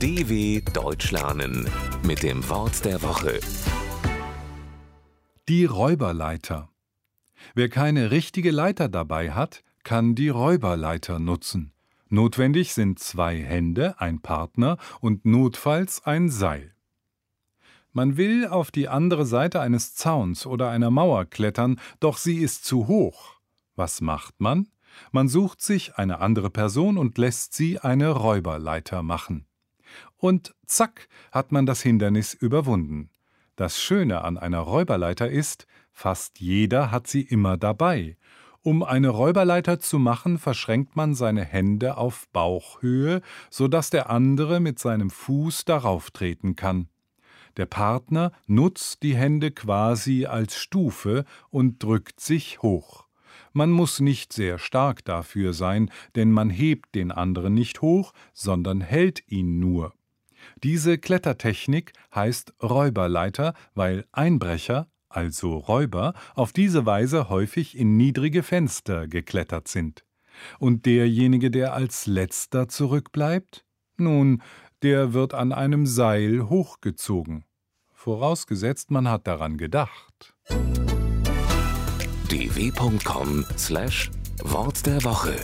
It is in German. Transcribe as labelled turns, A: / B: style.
A: DW Deutsch lernen mit dem Wort der Woche.
B: Die Räuberleiter. Wer keine richtige Leiter dabei hat, kann die Räuberleiter nutzen. Notwendig sind zwei Hände, ein Partner und notfalls ein Seil. Man will auf die andere Seite eines Zauns oder einer Mauer klettern, doch sie ist zu hoch. Was macht man? Man sucht sich eine andere Person und lässt sie eine Räuberleiter machen. Und zack hat man das Hindernis überwunden. Das Schöne an einer Räuberleiter ist, fast jeder hat sie immer dabei. Um eine Räuberleiter zu machen, verschränkt man seine Hände auf Bauchhöhe, so dass der andere mit seinem Fuß darauf treten kann. Der Partner nutzt die Hände quasi als Stufe und drückt sich hoch. Man muss nicht sehr stark dafür sein, denn man hebt den anderen nicht hoch, sondern hält ihn nur. Diese Klettertechnik heißt Räuberleiter, weil Einbrecher, also Räuber, auf diese Weise häufig in niedrige Fenster geklettert sind. Und derjenige, der als letzter zurückbleibt? Nun, der wird an einem Seil hochgezogen. Vorausgesetzt, man hat daran gedacht.
A: dw.com/wort der Woche